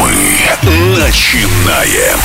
Мы начинаем.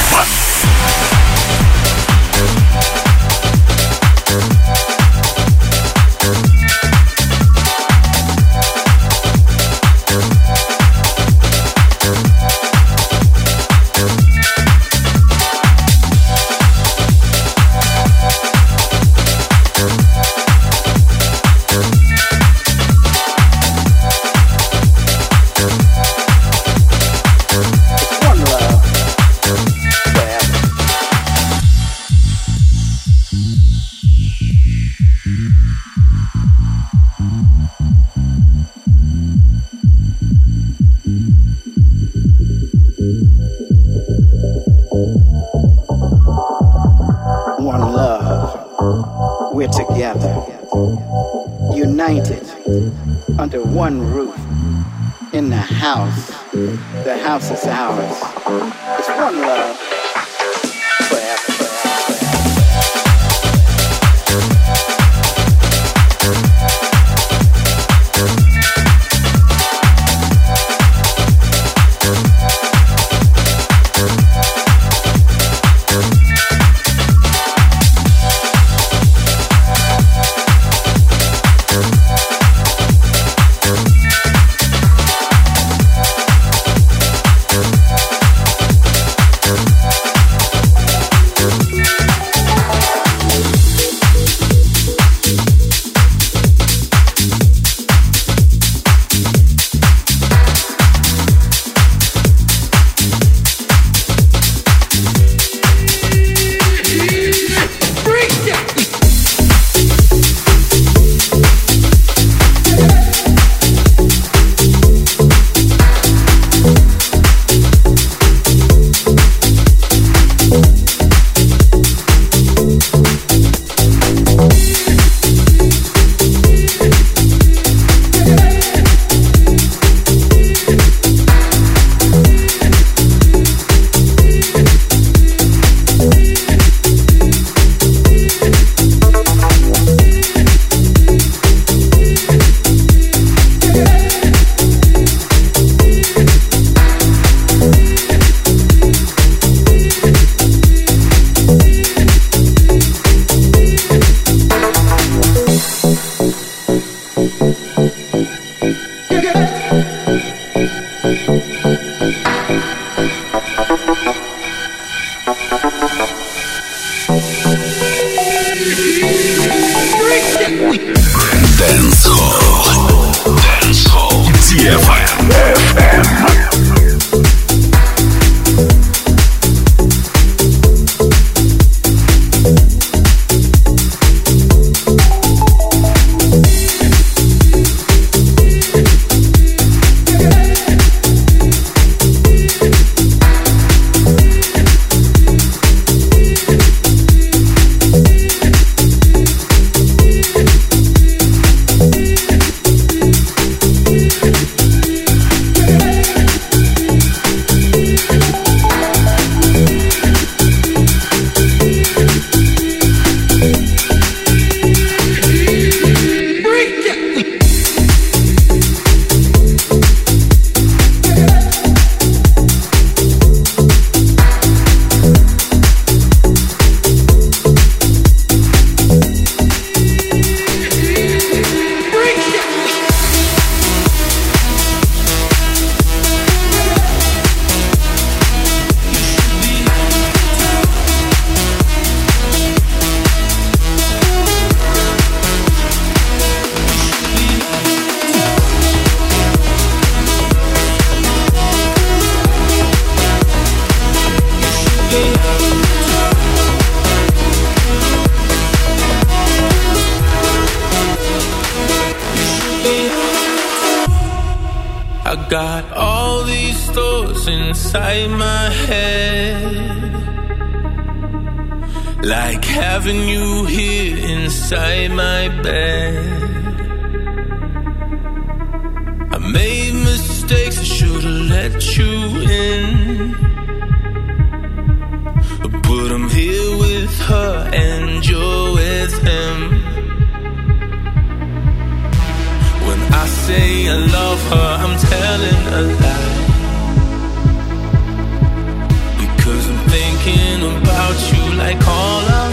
About you like all of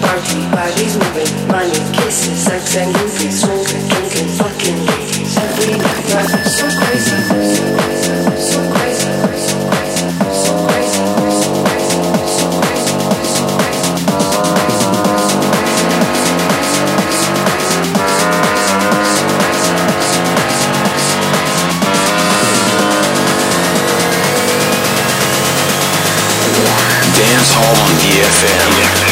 party, bodies moving, money, kisses, sex and movies, smoking, drinking, fucking ladies. Every night, life so crazy, so crazy, so crazy. Dance Hall on DFM.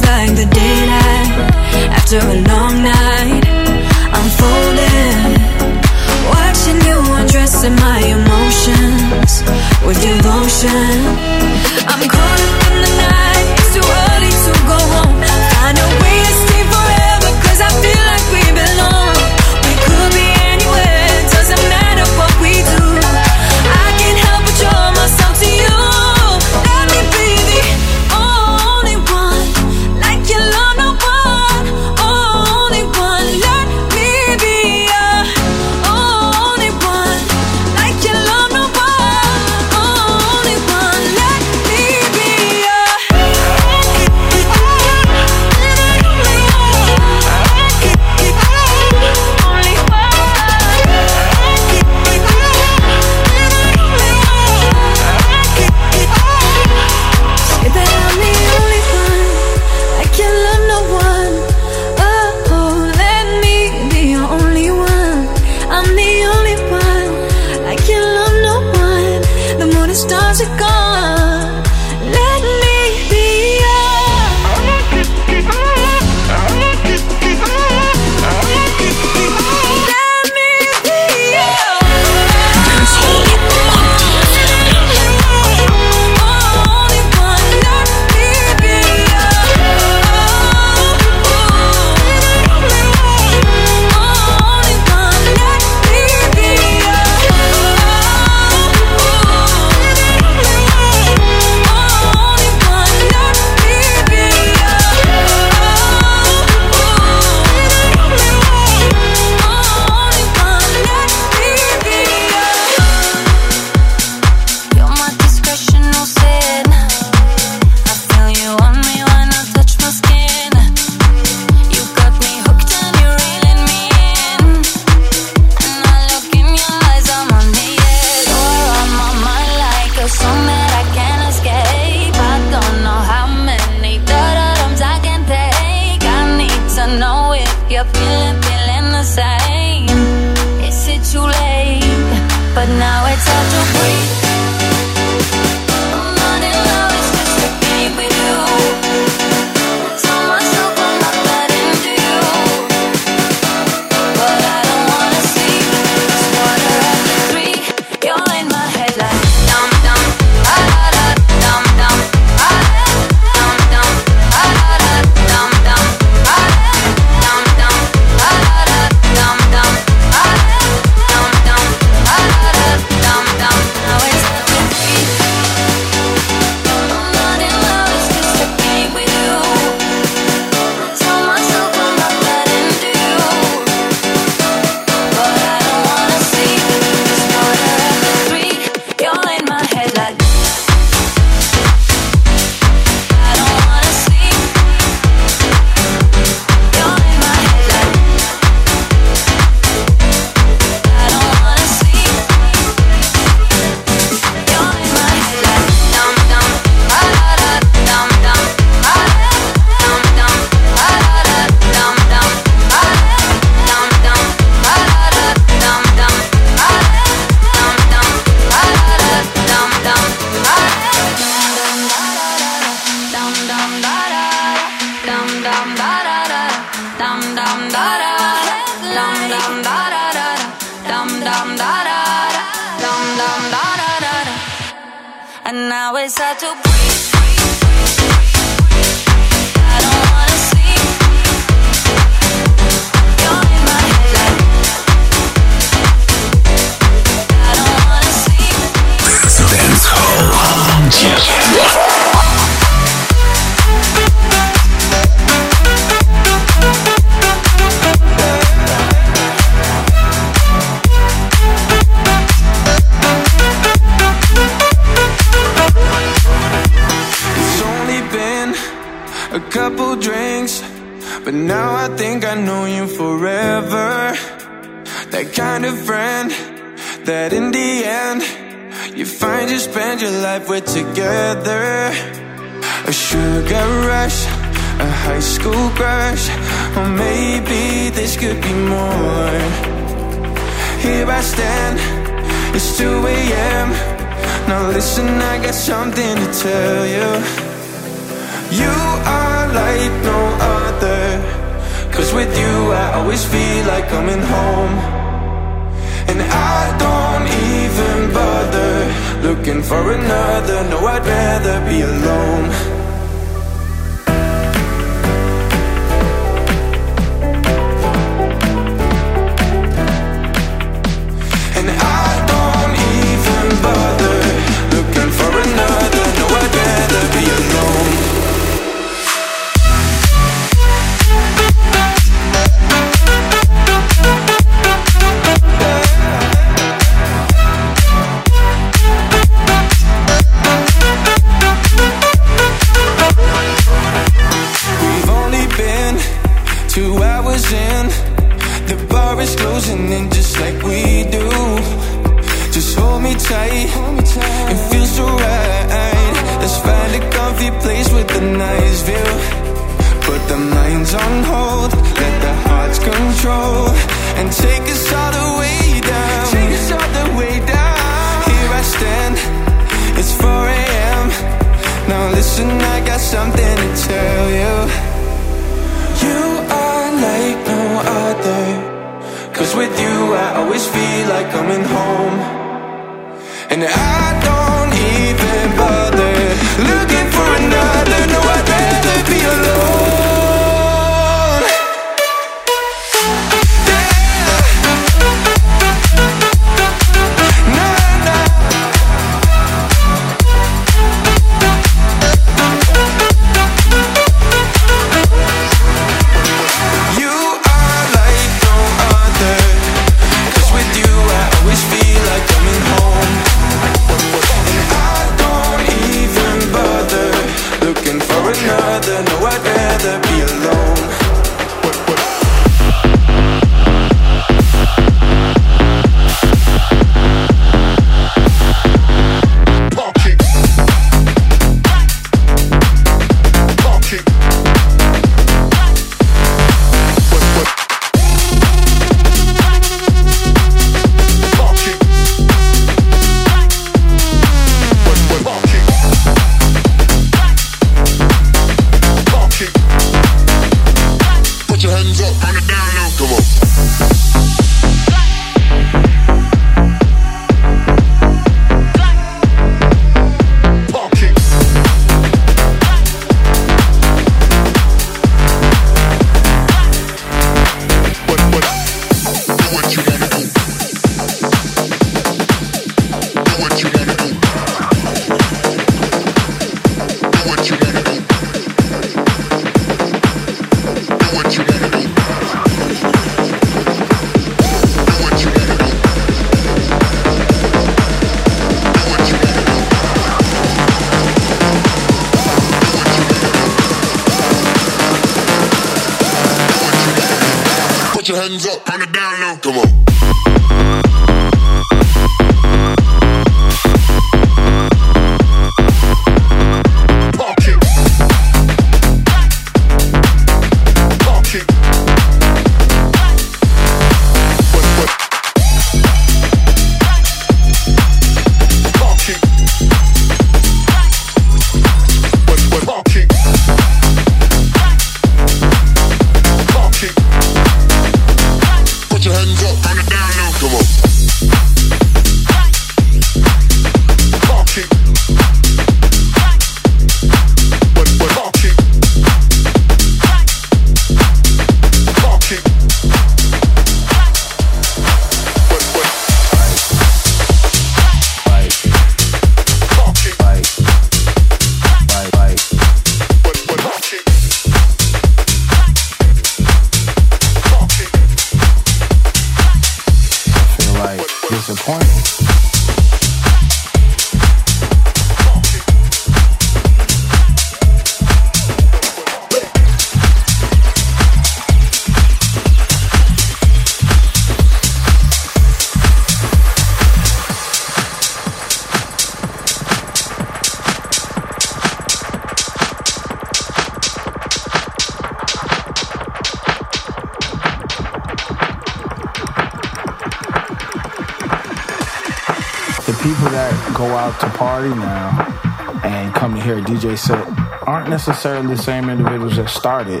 party now and come to hear a DJ set aren't necessarily the same individuals that started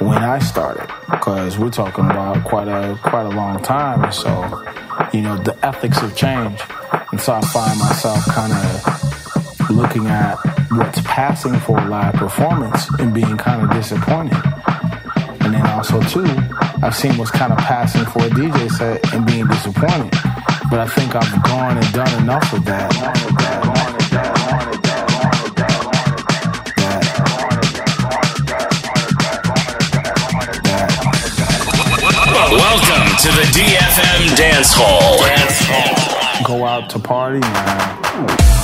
when I started, because we're talking about quite a quite a long time. So, you know, the ethics have changed, and so I find myself kind of looking at what's passing for a live performance and being kind of disappointed. And then also too, I've seen what's kind of passing for a DJ set and being disappointed. But I think I've gone and done enough of that. Enough of that. Welcome to the DFM Dance Hall. Dance Hall. Go out to party, man.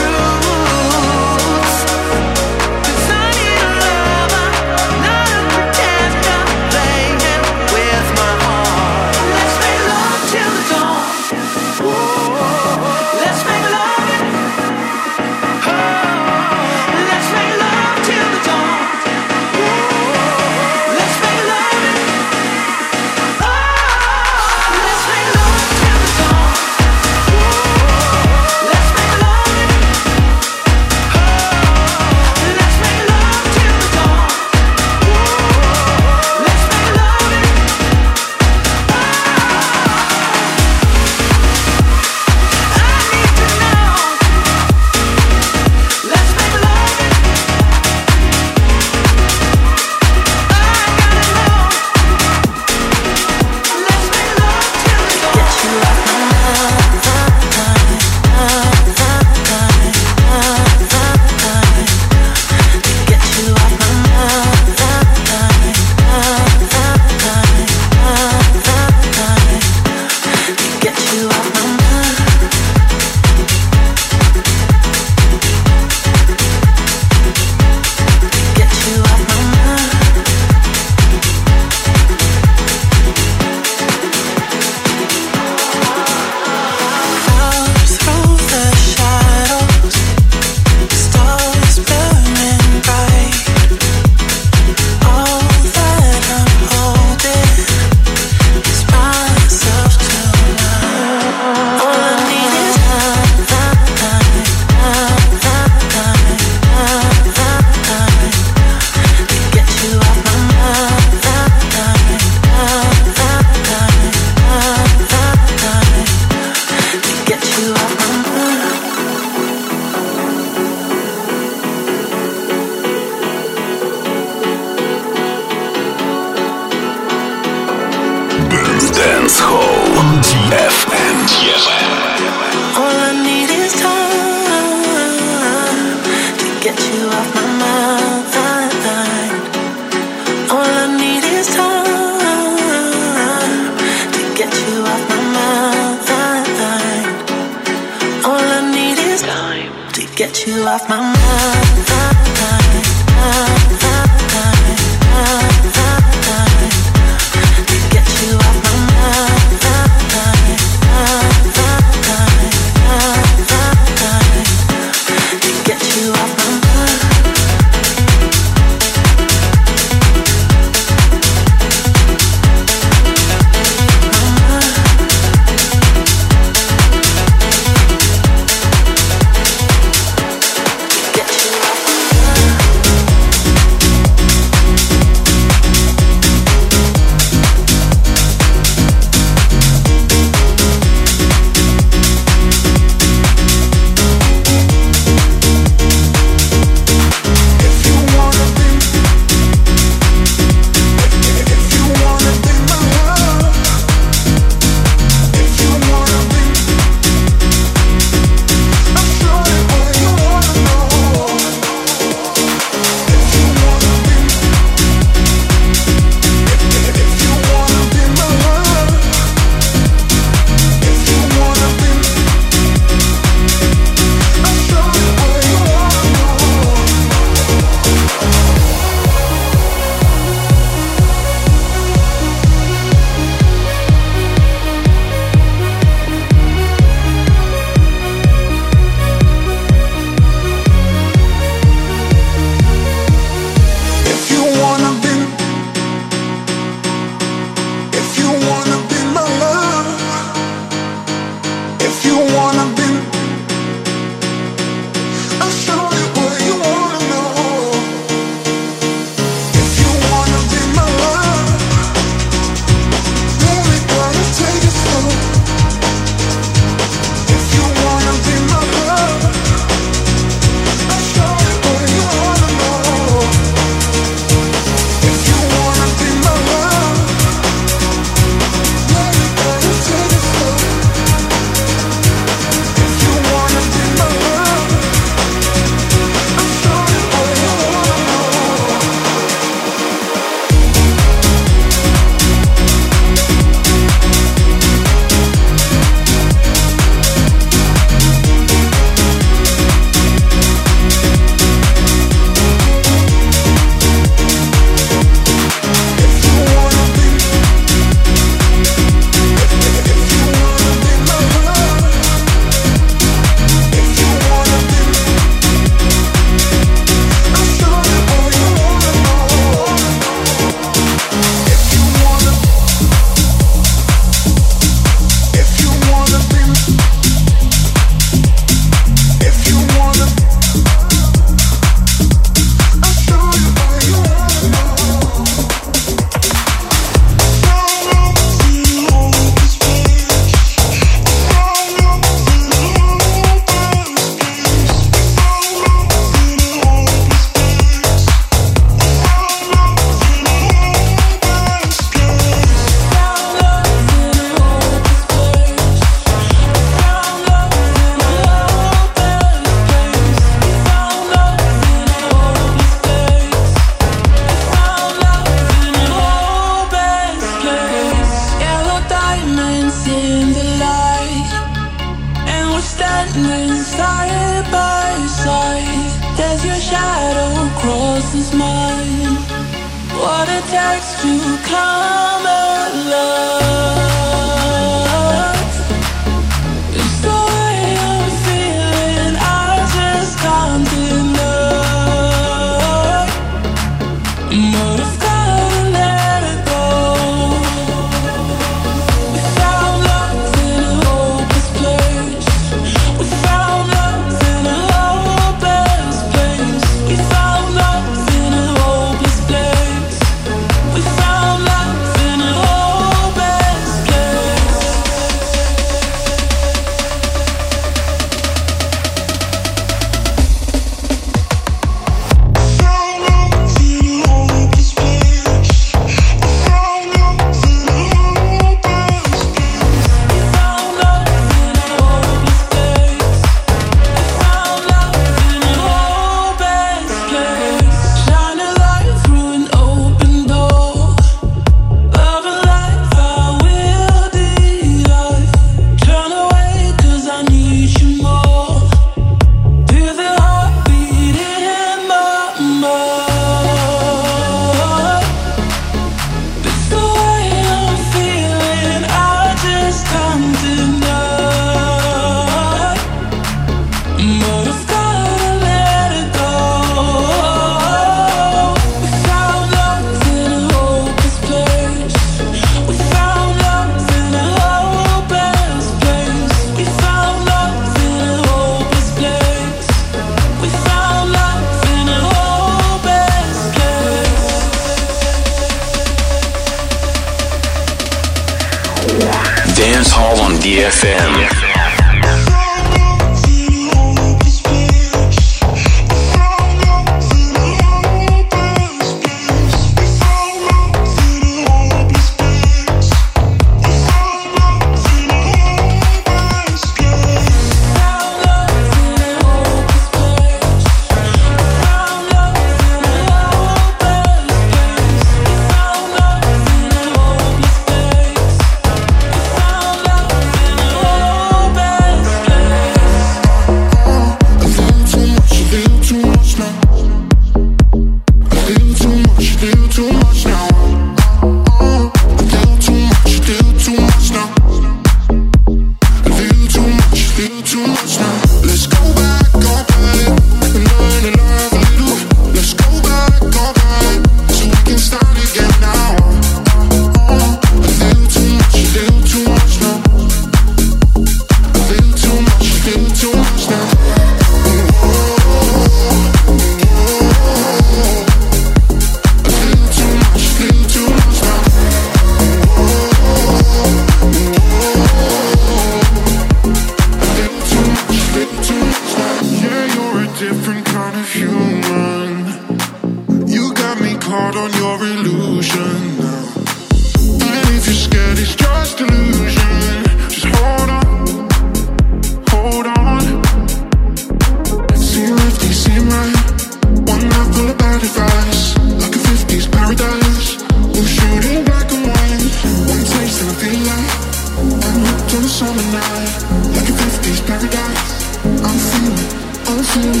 I'm feeling,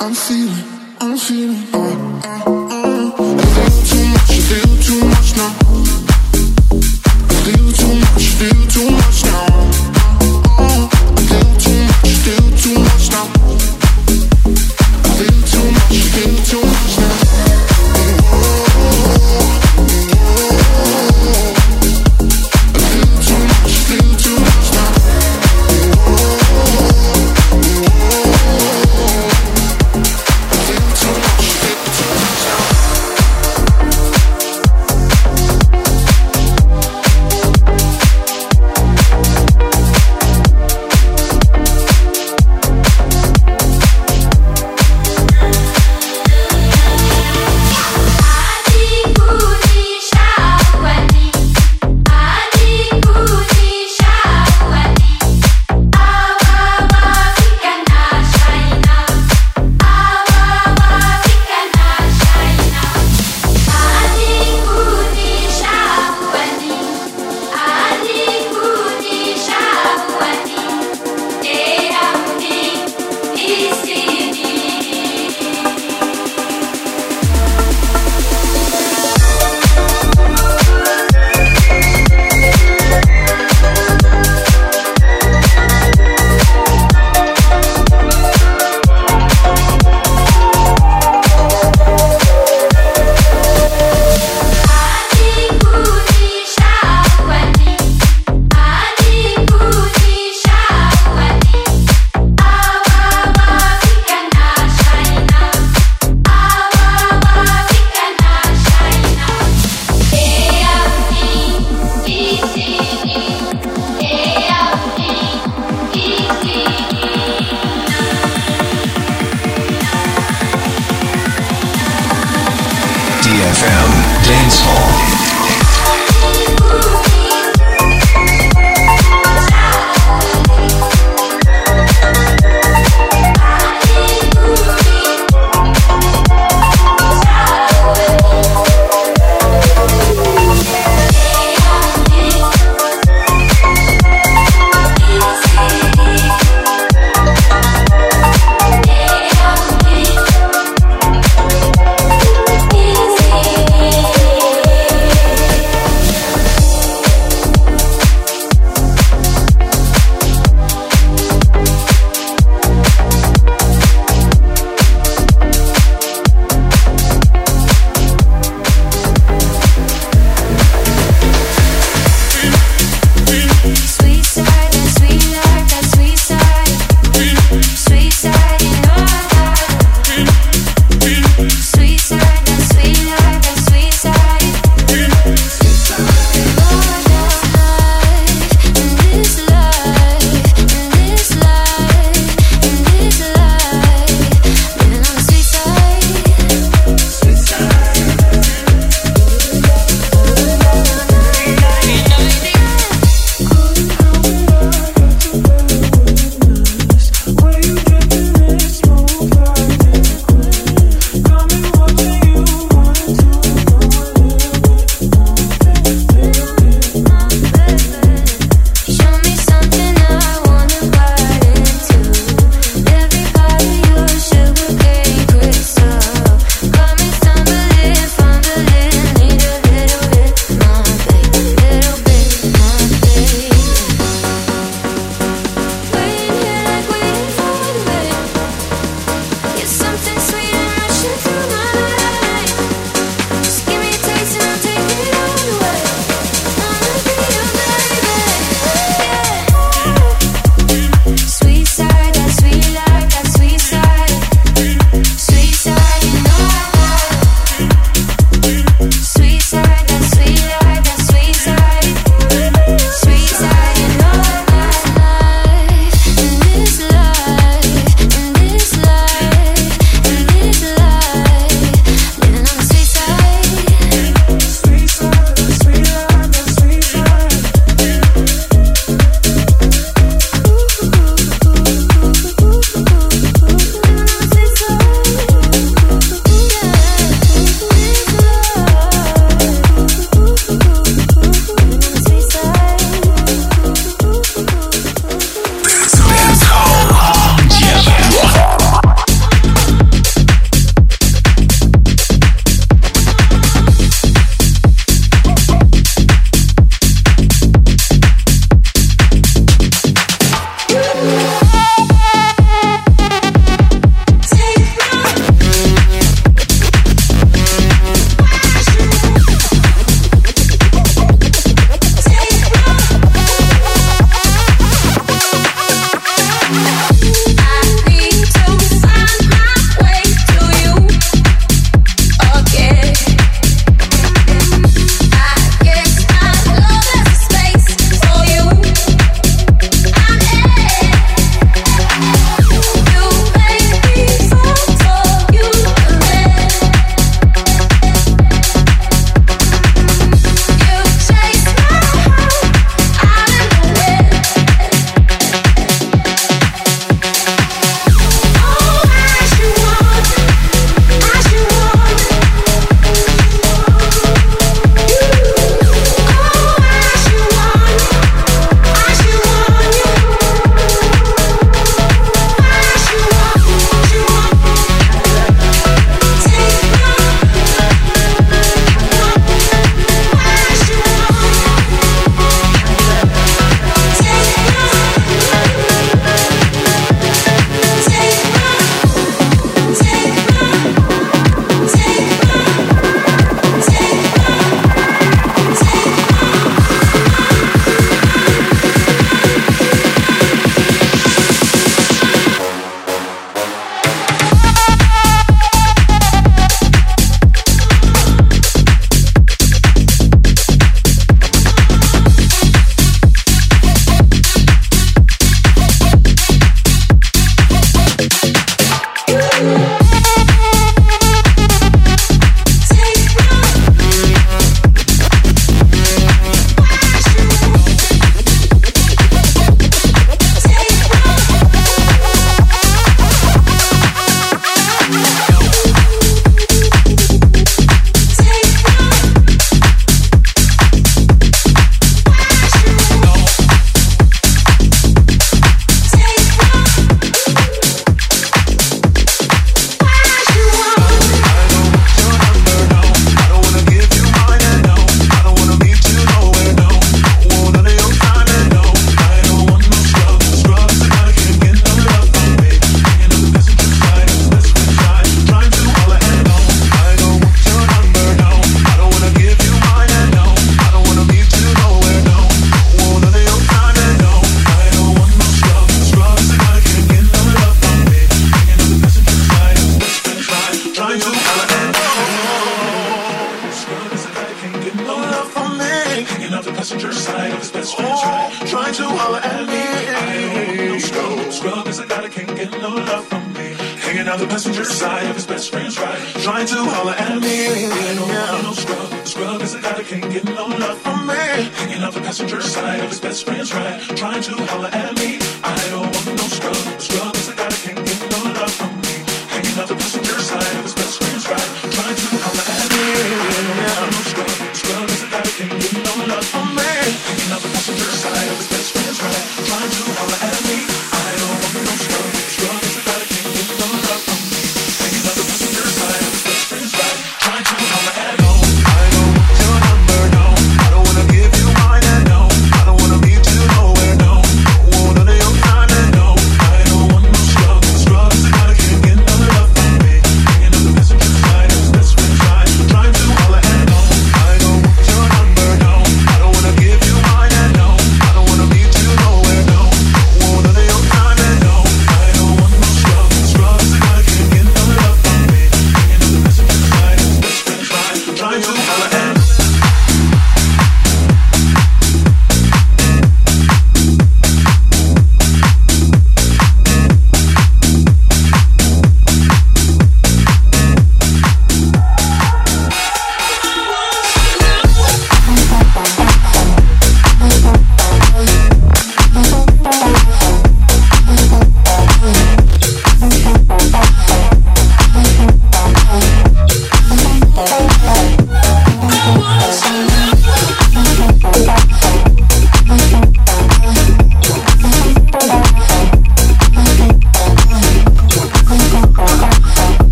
I'm feeling, I'm feeling. I feel too much, I feel too much.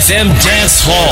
DFM Dance Hall.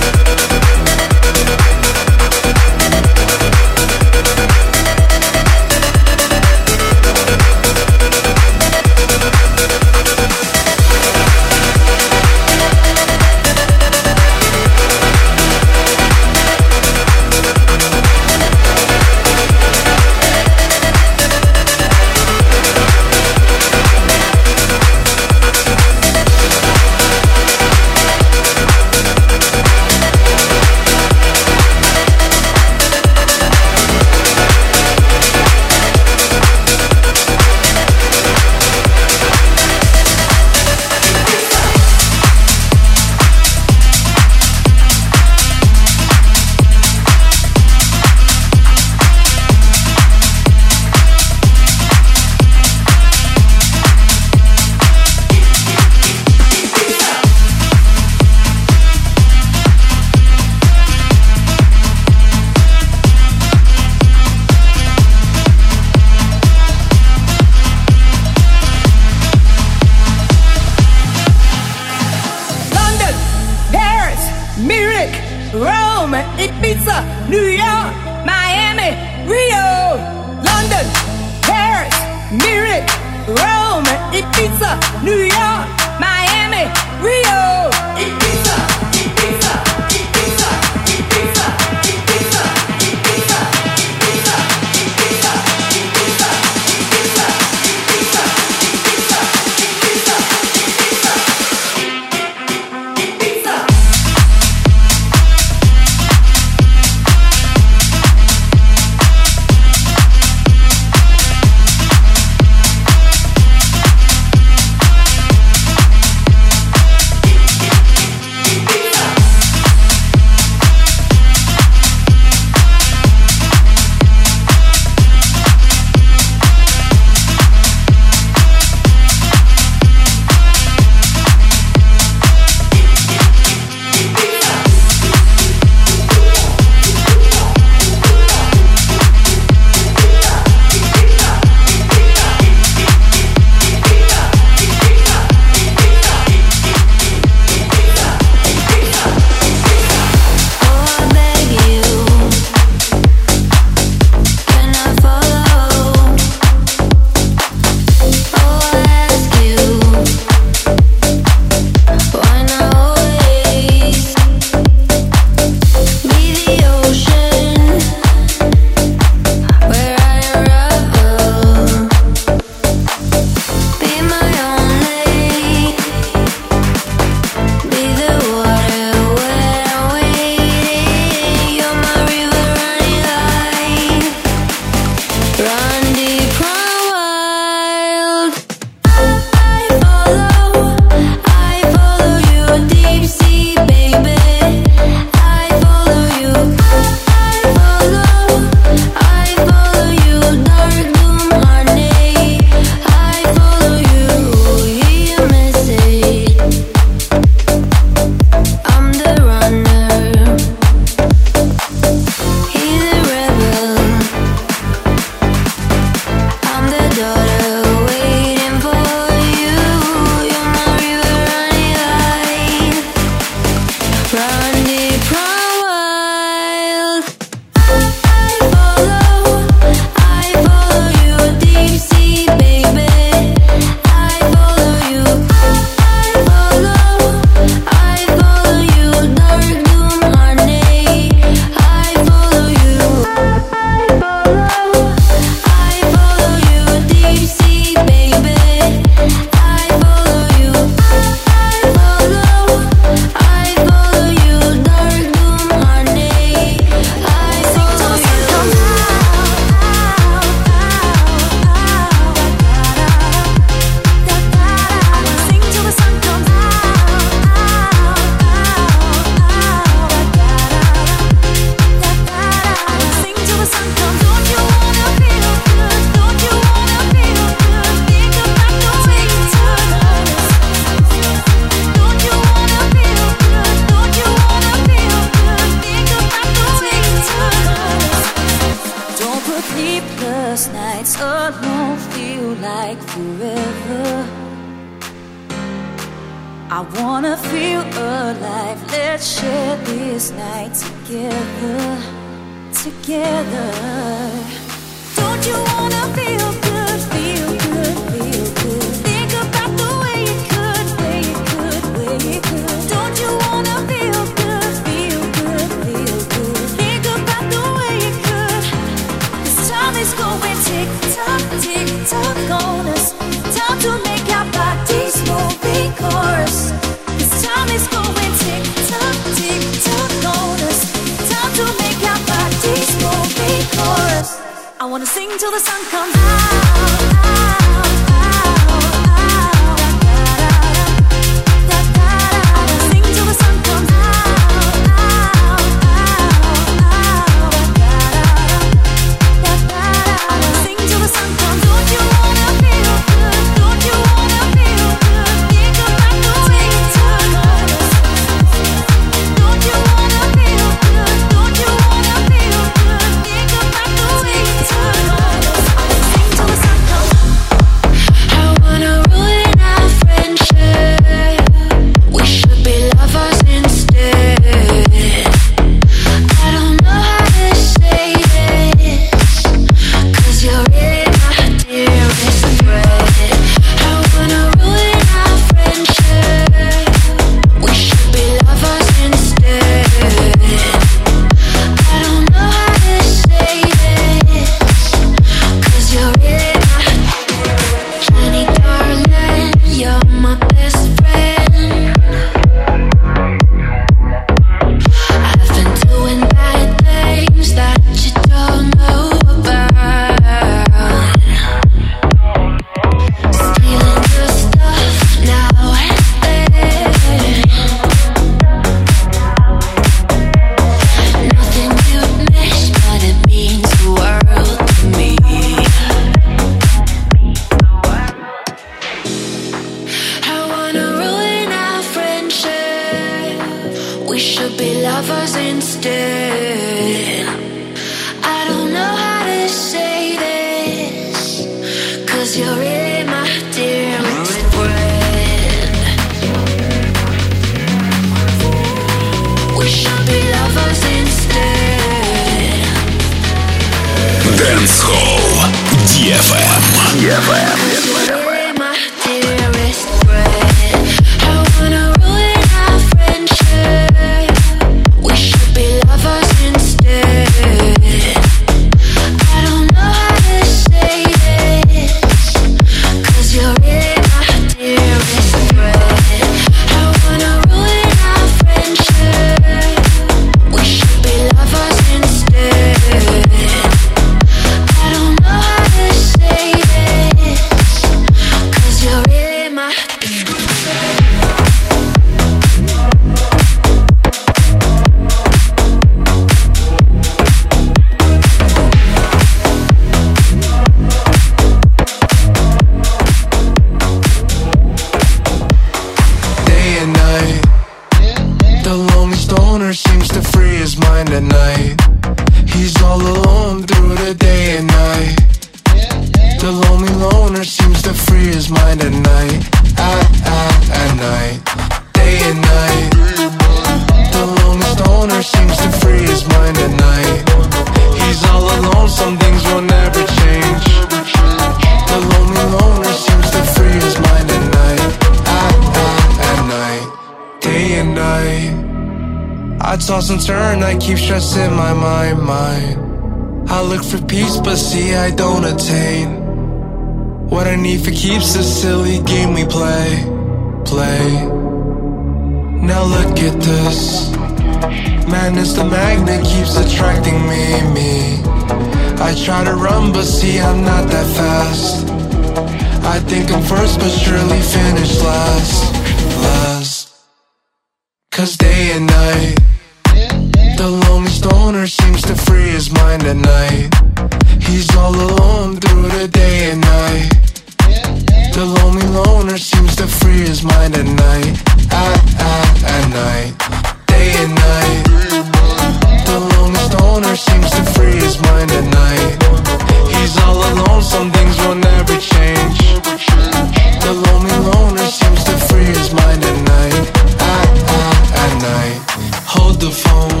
The phone.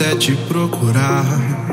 Até te procurar.